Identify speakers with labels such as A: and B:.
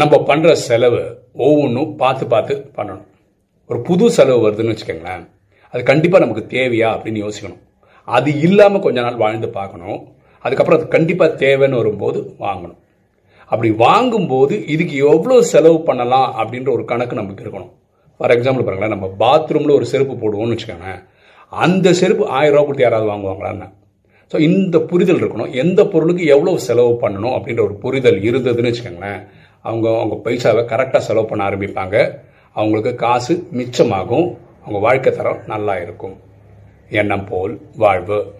A: நம்ம பண்ணுற செலவு ஒவ்வொன்றும் பார்த்து பார்த்து பண்ணணும். ஒரு புது செலவு வருதுன்னு வச்சுக்கோங்களேன். அது கண்டிப்பாக நமக்கு தேவையா அப்படின்னு யோசிக்கணும். அது இல்லாமல் கொஞ்ச நாள் வாழ்ந்து பார்க்கணும். அதுக்கப்புறம் அது கண்டிப்பாக தேவைன்னு வரும்போது வாங்கணும். அப்படி வாங்கும்போது இதுக்கு எவ்வளோ செலவு பண்ணலாம் அப்படின்ற ஒரு கணக்கு நமக்கு இருக்கணும். ஃபார் எக்ஸாம்பிள் பாருங்களேன் நம்ம பாத்ரூமில் ஒரு செருப்பு போடுவோம்னு வச்சுக்கோங்களேன். அந்த செருப்பு ஆயிரம் ரூபா கொடுத்து யாராவது வாங்குவாங்களான்னு. ஸோ இந்த புரிதல் இருக்கணும். எந்த பொருளுக்கு எவ்வளோ செலவு பண்ணணும் அப்படின்ற ஒரு புரிதல் இருந்ததுன்னு வச்சுக்கோங்களேன். அவங்க அவங்க பைசாவை கரெக்டாக செலவு பண்ண ஆரம்பிப்பாங்க. அவங்களுக்கு காசு மிச்சமாகும். அவங்க வாழ்க்கை தரம் நல்லா இருக்கும். எண்ணம் போல் வாழ்வு.